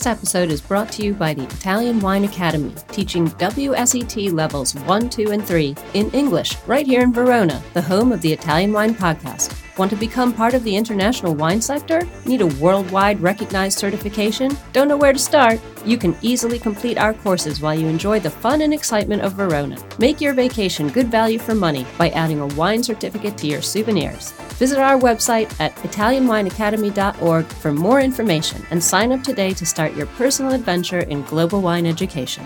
This episode is brought to you by the Italian Wine Academy, teaching WSET levels 1, 2, and 3 in English right here in Verona, the home of the Italian Wine Podcast. Want to become part of the international wine sector? Need a worldwide recognized certification? Don't know where to start? You can easily complete our courses while you enjoy the fun and excitement of Verona. Make your vacation good value for money by adding a wine certificate to your souvenirs. Visit our website at ItalianWineAcademy.org for more information and sign up today to start your personal adventure in global wine education.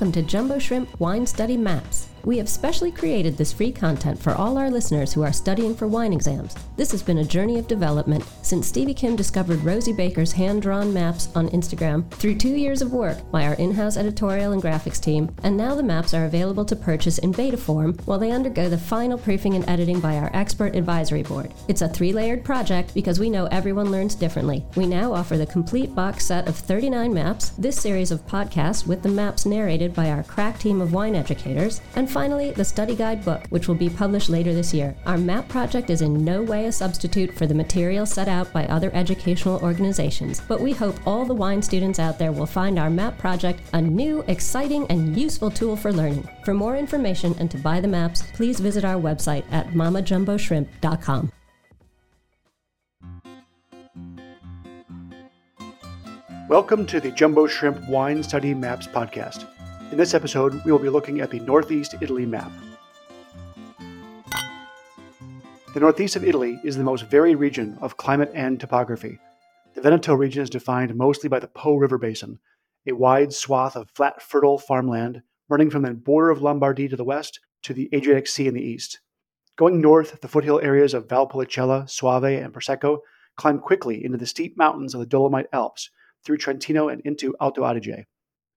Welcome to Jumbo Shrimp Wine Study Maps. We have specially created this free content for all our listeners who are studying for wine exams. This has been a journey of development since Stevie Kim discovered Rosie Baker's hand drawn maps on Instagram through two years of work by our in house editorial and graphics team, and now the maps are available to purchase in beta form while they undergo the final proofing and editing by our expert advisory board. It's a three layered project because we know everyone learns differently. We now offer the complete box set of 39 maps, this series of podcasts with the maps narrated by our crack team of wine educators, and finally, the study guide book, which will be published later this year. Our MAP project is in no way a substitute for the material set out by other educational organizations, but we hope all the wine students out there will find our MAP project a new, exciting, and useful tool for learning. For more information and to buy the maps, please visit our website at mammajumboshrimp.com. Welcome to the Jumbo Shrimp Wine Study Maps podcast. In this episode, we will be looking at the Northeast Italy map. The northeast of Italy is the most varied region of climate and topography. The Veneto region is defined mostly by the Po River basin, a wide swath of flat, fertile farmland running from the border of Lombardy to the west to the Adriatic Sea in the east. Going north, the foothill areas of Valpolicella, Soave, and Prosecco climb quickly into the steep mountains of the Dolomite Alps through Trentino and into Alto Adige.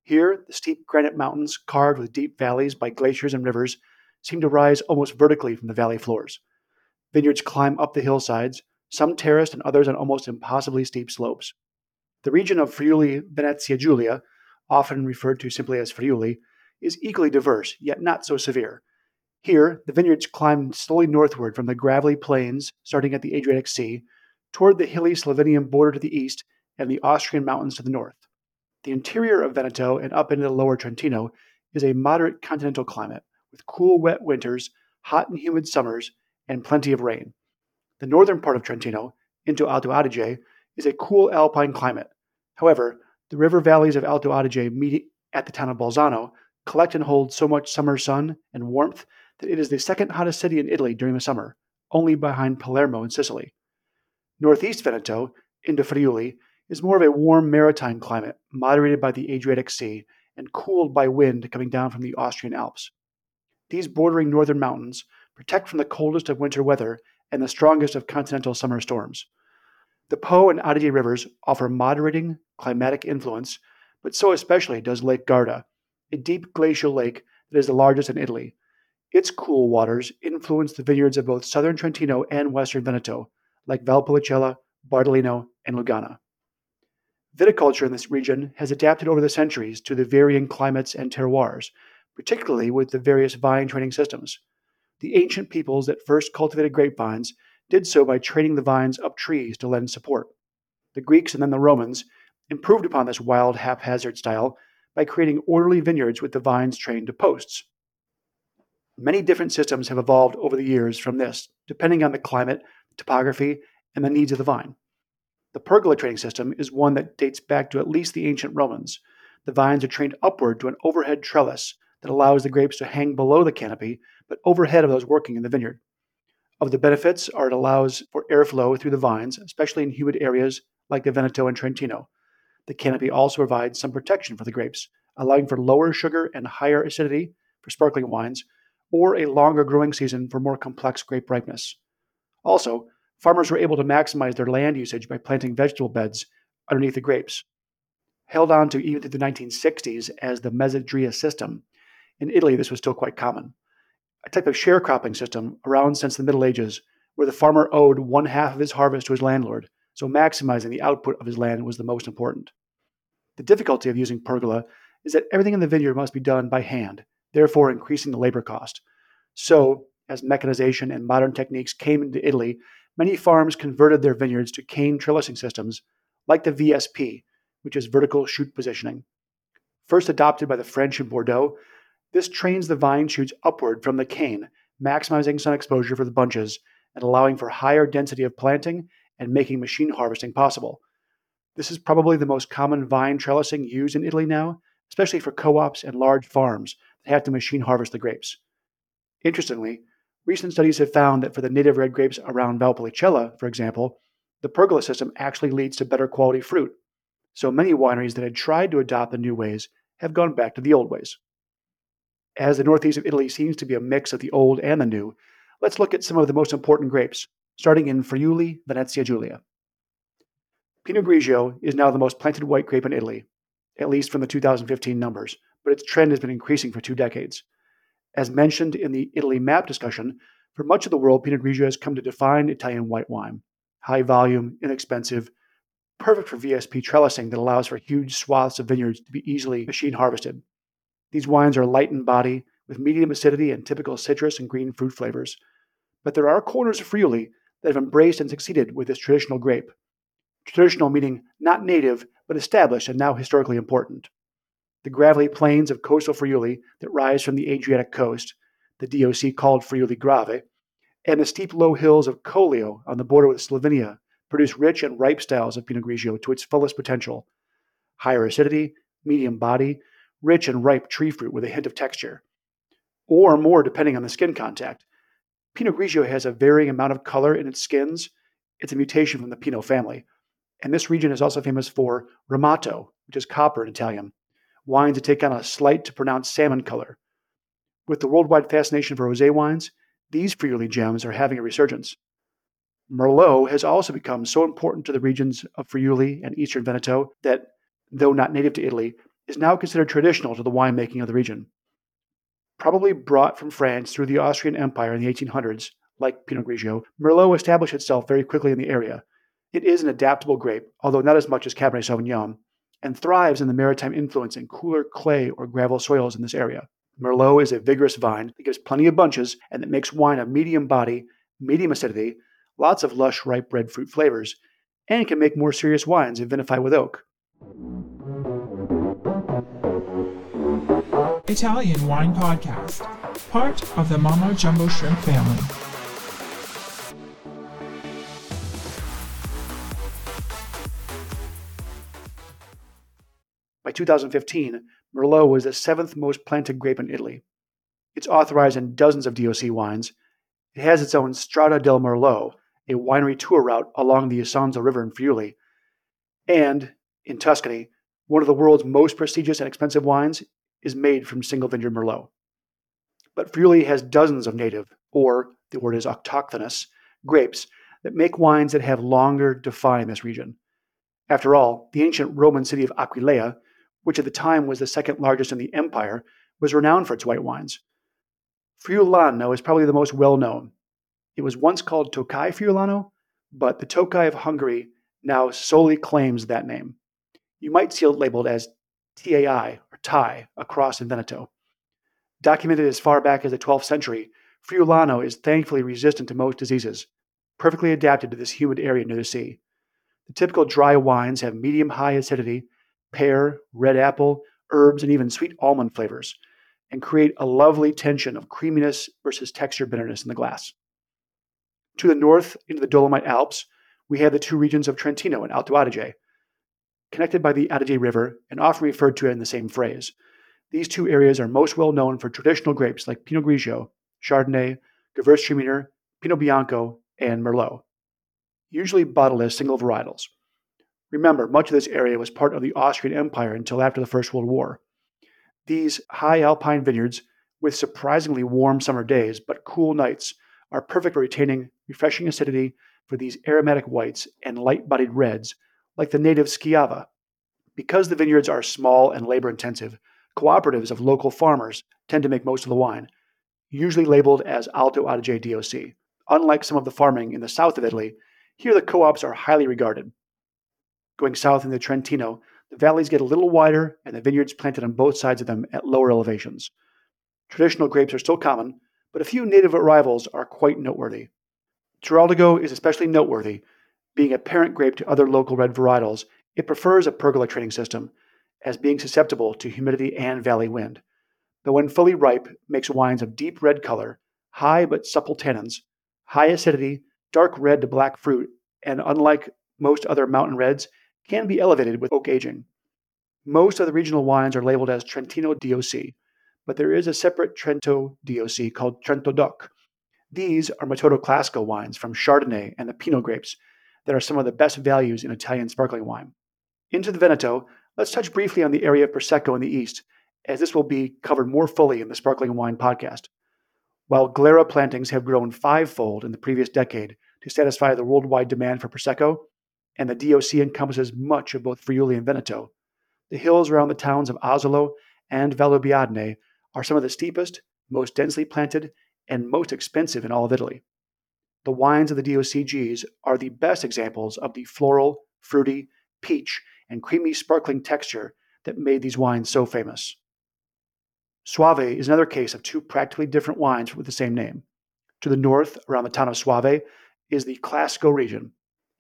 Here, the steep granite mountains, carved with deep valleys by glaciers and rivers, seem to rise almost vertically from the valley floors. Vineyards climb up the hillsides, some terraced and others on almost impossibly steep slopes. The region of Friuli Venezia Giulia, often referred to simply as Friuli, is equally diverse, yet not so severe. Here, the vineyards climb slowly northward from the gravelly plains starting at the Adriatic Sea toward the hilly Slovenian border to the east and the Austrian mountains to the north. The interior of Veneto and up into the lower Trentino is a moderate continental climate with cool, wet winters, hot and humid summers, and plenty of rain. The northern part of Trentino, into Alto Adige, is a cool alpine climate. However, the river valleys of Alto Adige meet at the town of Bolzano collect and hold so much summer sun and warmth that it is the second hottest city in Italy during the summer, only behind Palermo in Sicily. Northeast Veneto, into Friuli, is more of a warm maritime climate, moderated by the Adriatic Sea and cooled by wind coming down from the Austrian Alps. These bordering northern mountains protect from the coldest of winter weather and the strongest of continental summer storms. The Po and Adige rivers offer moderating climatic influence, but so especially does Lake Garda, a deep glacial lake that is the largest in Italy. Its cool waters influence the vineyards of both southern Trentino and western Veneto, like Valpolicella, Bardolino, and Lugana. Viticulture in this region has adapted over the centuries to the varying climates and terroirs, particularly with the various vine training systems. The ancient peoples that first cultivated grapevines did so by training the vines up trees to lend support. The Greeks and then the Romans improved upon this wild, haphazard style by creating orderly vineyards with the vines trained to posts. Many different systems have evolved over the years from this, depending on the climate, topography, and the needs of the vine. The pergola training system is one that dates back to at least the ancient Romans. The vines are trained upward to an overhead trellis that allows the grapes to hang below the canopy, but overhead of those working in the vineyard. Of the benefits are it allows for airflow through the vines, especially in humid areas like the Veneto and Trentino. The canopy also provides some protection for the grapes, allowing for lower sugar and higher acidity for sparkling wines, or a longer growing season for more complex grape ripeness. Also, farmers were able to maximize their land usage by planting vegetable beds underneath the grapes. Held on to even through the 1960s as the mezzadria system, in Italy this was still quite common. A type of sharecropping system around since the Middle Ages where the farmer owed one half of his harvest to his landlord, so maximizing the output of his land was the most important. The difficulty of using pergola is that everything in the vineyard must be done by hand, therefore increasing the labor cost. So, as mechanization and modern techniques came into Italy, many farms converted their vineyards to cane trellising systems like the VSP, which is vertical shoot positioning. First adopted by the French in Bordeaux, this trains the vine shoots upward from the cane, maximizing sun exposure for the bunches and allowing for higher density of planting and making machine harvesting possible. This is probably the most common vine trellising used in Italy now, especially for co ops and large farms that have to machine harvest the grapes. Interestingly, recent studies have found that for the native red grapes around Valpolicella, for example, the pergola system actually leads to better quality fruit. So many wineries that had tried to adopt the new ways have gone back to the old ways. As the northeast of Italy seems to be a mix of the old and the new, let's look at some of the most important grapes, starting in Friuli, Venezia Giulia. Pinot Grigio is now the most planted white grape in Italy, at least from the 2015 numbers, but its trend has been increasing for two decades. As mentioned in the Italy map discussion, for much of the world, Pinot Grigio has come to define Italian white wine high volume, inexpensive, perfect for VSP trellising that allows for huge swaths of vineyards to be easily machine harvested. These wines are light in body, with medium acidity and typical citrus and green fruit flavors. But there are corners of Friuli that have embraced and succeeded with this traditional grape. Traditional meaning not native, but established and now historically important. The gravelly plains of coastal Friuli that rise from the Adriatic coast, the DOC called Friuli Grave, and the steep low hills of Collio on the border with Slovenia produce rich and ripe styles of Pinot Grigio to its fullest potential. Higher acidity, medium body, rich and ripe tree fruit with a hint of texture. Or more depending on the skin contact. Pinot Grigio has a varying amount of color in its skins. It's a mutation from the Pinot family. And this region is also famous for Ramato, which is copper in Italian, wines that take on a slight to pronounced salmon color. With the worldwide fascination for rosé wines, these Friuli gems are having a resurgence. Merlot has also become so important to the regions of Friuli and eastern Veneto that, though not native to Italy, is now considered traditional to the winemaking of the region. Probably brought from France through the Austrian Empire in the 1800s, like Pinot Grigio, Merlot established itself very quickly in the area. It is an adaptable grape, although not as much as Cabernet Sauvignon, and thrives in the maritime influence and cooler clay or gravel soils in this area. Merlot is a vigorous vine that gives plenty of bunches and that makes wine of medium body, medium acidity, lots of lush, ripe red fruit flavors, and can make more serious wines if vinified with oak. Italian Wine Podcast, part of the Mamma Jumbo Shrimp family. 2015, Merlot was the seventh most planted grape in Italy. It's authorized in dozens of DOC wines. It has its own Strada del Merlot, a winery tour route along the Isonzo River in Friuli. And in Tuscany, one of the world's most prestigious and expensive wines is made from single vineyard Merlot. But Friuli has dozens of native, or the word is autochthonous, grapes that make wines that have longer defined this region. After all, the ancient Roman city of Aquileia which at the time was the second largest in the empire, was renowned for its white wines. Friulano is probably the most well known. It was once called Tokai Friulano, but the Tokai of Hungary now solely claims that name. You might see it labeled as TAI or TAI across in Veneto. Documented as far back as the 12th century, Friulano is thankfully resistant to most diseases, perfectly adapted to this humid area near the sea. The typical dry wines have medium high acidity pear, red apple, herbs, and even sweet almond flavors, and create a lovely tension of creaminess versus texture bitterness in the glass. To the north, into the Dolomite Alps, we have the two regions of Trentino and Alto Adige. Connected by the Adige River and often referred to in the same phrase, these two areas are most well known for traditional grapes like Pinot Grigio, Chardonnay, Gewürztraminer, Pinot Bianco, and Merlot, usually bottled as single varietals. Remember, much of this area was part of the Austrian Empire until after the First World War. These high alpine vineyards, with surprisingly warm summer days but cool nights, are perfect for retaining refreshing acidity for these aromatic whites and light bodied reds, like the native Schiava. Because the vineyards are small and labor intensive, cooperatives of local farmers tend to make most of the wine, usually labeled as Alto Adige DOC. Unlike some of the farming in the south of Italy, here the co ops are highly regarded. Going south into Trentino, The valleys get a little wider, and the vineyards planted on both sides of them at lower elevations. Traditional grapes are still common, but a few native arrivals are quite noteworthy. Teroldego is especially noteworthy. Being a parent grape to other local red varietals, it prefers a pergola training system, as being susceptible to humidity and valley wind. But when fully ripe, makes wines of deep red color, high but supple tannins, high acidity, dark red to black fruit, and unlike most other mountain reds, can be elevated with oak aging. Most of the regional wines are labeled as Trentino DOC, but there is a separate Trento DOC called Trento DOC. These are Metodo Classico wines from Chardonnay and the Pinot grapes that are some of the best values in Italian sparkling wine. Into the Veneto, let's touch briefly on the area of Prosecco in the east, as this will be covered more fully in the Sparkling Wine podcast. While Glera plantings have grown fivefold in the previous decade to satisfy the worldwide demand for Prosecco, and the DOC encompasses much of both Friuli and Veneto, the hills around the towns of Asolo and Valdobbiadene are some of the steepest, most densely planted, and most expensive in all of Italy. The wines of the DOCGs are the best examples of the floral, fruity, peach, and creamy sparkling texture that made these wines so famous. Soave is another case of two practically different wines with the same name. To the north, around the town of Soave, is the Classico region,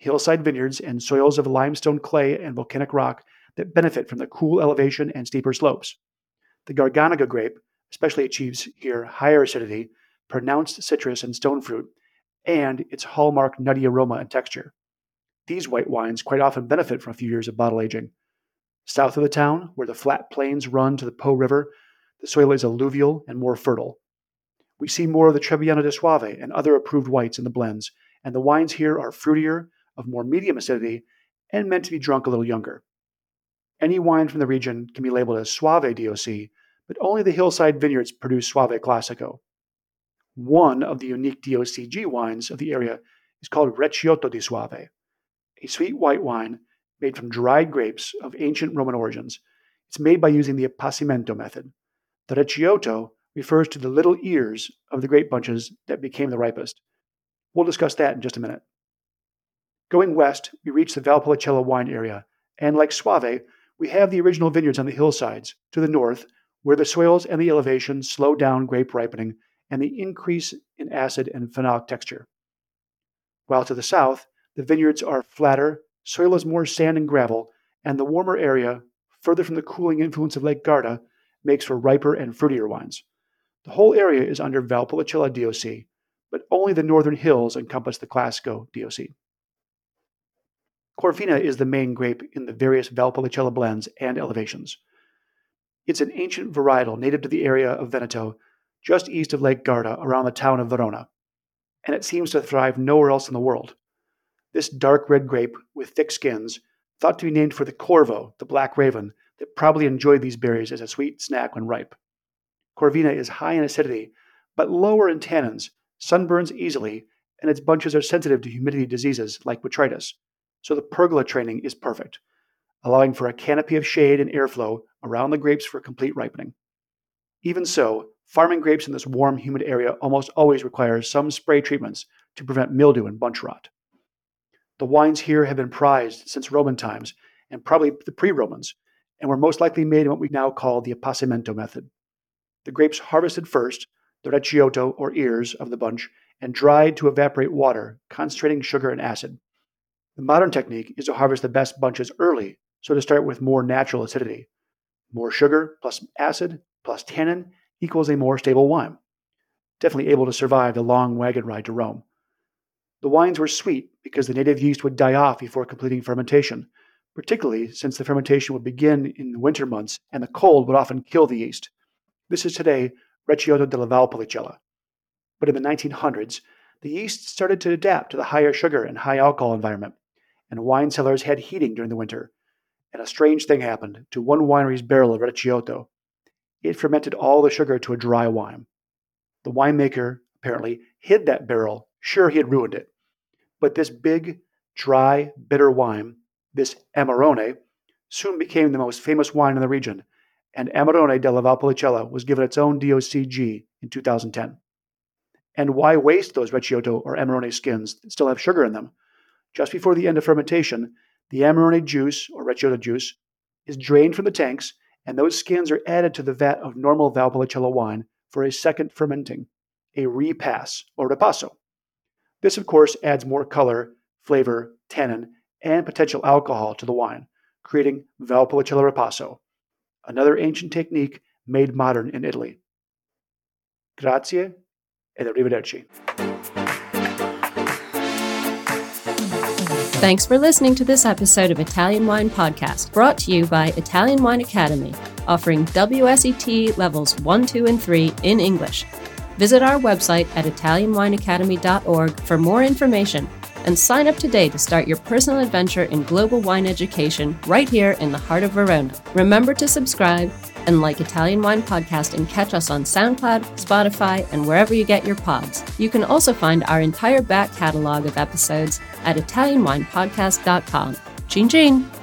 hillside vineyards and soils of limestone clay and volcanic rock that benefit from the cool elevation and steeper slopes. The Garganega grape especially achieves here higher acidity, pronounced citrus and stone fruit, and its hallmark nutty aroma and texture. These white wines quite often benefit from a few years of bottle aging. South of the town, where the flat plains run to the Po River, the soil is alluvial and more fertile. We see more of the Trebbiano di Soave and other approved whites in the blends, and the wines here are fruitier, of more medium acidity, and meant to be drunk a little younger. Any wine from the region can be labeled as Soave DOC, but only the hillside vineyards produce Soave Classico. One of the unique DOCG wines of the area is called Recioto di Soave, a sweet white wine made from dried grapes of ancient Roman origins. It's made by using the appassimento method. The Recioto refers to the little ears of the grape bunches that became the ripest. We'll discuss that in just a minute. Going west, we reach the Valpolicella wine area, and like Soave, we have the original vineyards on the hillsides. To the north, where the soils and the elevation slow down grape ripening and the increase in acid and phenolic texture. While to the south, the vineyards are flatter, soil is more sand and gravel, and the warmer area, further from the cooling influence of Lake Garda, makes for riper and fruitier wines. The whole area is under Valpolicella DOC, but only the northern hills encompass the Classico DOC. Corvina is the main grape in the various Valpolicella blends and elevations. It's an ancient varietal native to the area of Veneto, just east of Lake Garda, around the town of Verona, and it seems to thrive nowhere else in the world. This dark red grape with thick skins, thought to be named for the corvo, the black raven, that probably enjoyed these berries as a sweet snack when ripe. Corvina is high in acidity, but lower in tannins, sunburns easily, and its bunches are sensitive to humidity diseases like botrytis, so the pergola training is perfect allowing for a canopy of shade and airflow around the grapes for complete ripening. Even so, farming grapes in this warm, humid area almost always requires some spray treatments to prevent mildew and bunch rot. The wines here have been prized since Roman times, and probably the pre Romans, and were most likely made in what we now call the appassimento method. The grapes harvested first, the recioto or ears of the bunch, and dried to evaporate water, concentrating sugar and acid. The modern technique is to harvest the best bunches early so to start with more natural acidity. More sugar plus acid plus tannin equals a more stable wine. Definitely able to survive the long wagon ride to Rome. The wines were sweet because the native yeast would die off before completing fermentation, particularly since the fermentation would begin in the winter months and the cold would often kill the yeast. This is today Recioto della Valpolicella. But in the 1900s, the yeast started to adapt to the higher sugar and high alcohol environment, and wine cellars had heating during the winter, and a strange thing happened to one winery's barrel of Recioto. It fermented all the sugar to a dry wine. The winemaker, apparently, hid that barrel, sure he had ruined it. But this big, dry, bitter wine, this Amarone, soon became the most famous wine in the region, and Amarone della Valpolicella was given its own DOCG in 2010. And why waste those Recioto or Amarone skins that still have sugar in them? Just before the end of fermentation, the Amarone juice, or Recioto juice, is drained from the tanks, and those skins are added to the vat of normal Valpolicella wine for a second fermenting, a repass or ripasso. This, of course, adds more color, flavor, tannin, and potential alcohol to the wine, creating Valpolicella ripasso, another ancient technique made modern in Italy. Grazie ed arrivederci. Thanks for listening to this episode of Italian Wine Podcast, brought to you by Italian Wine Academy, offering WSET levels 1, 2, and 3 in English. Visit our website at ItalianWineAcademy.org for more information and sign up today to start your personal adventure in global wine education right here in the heart of Verona. Remember to subscribe and like Italian Wine Podcast and catch us on SoundCloud, Spotify, and wherever you get your pods. You can also find our entire back catalog of episodes at ItalianWinePodcast.com. Chin!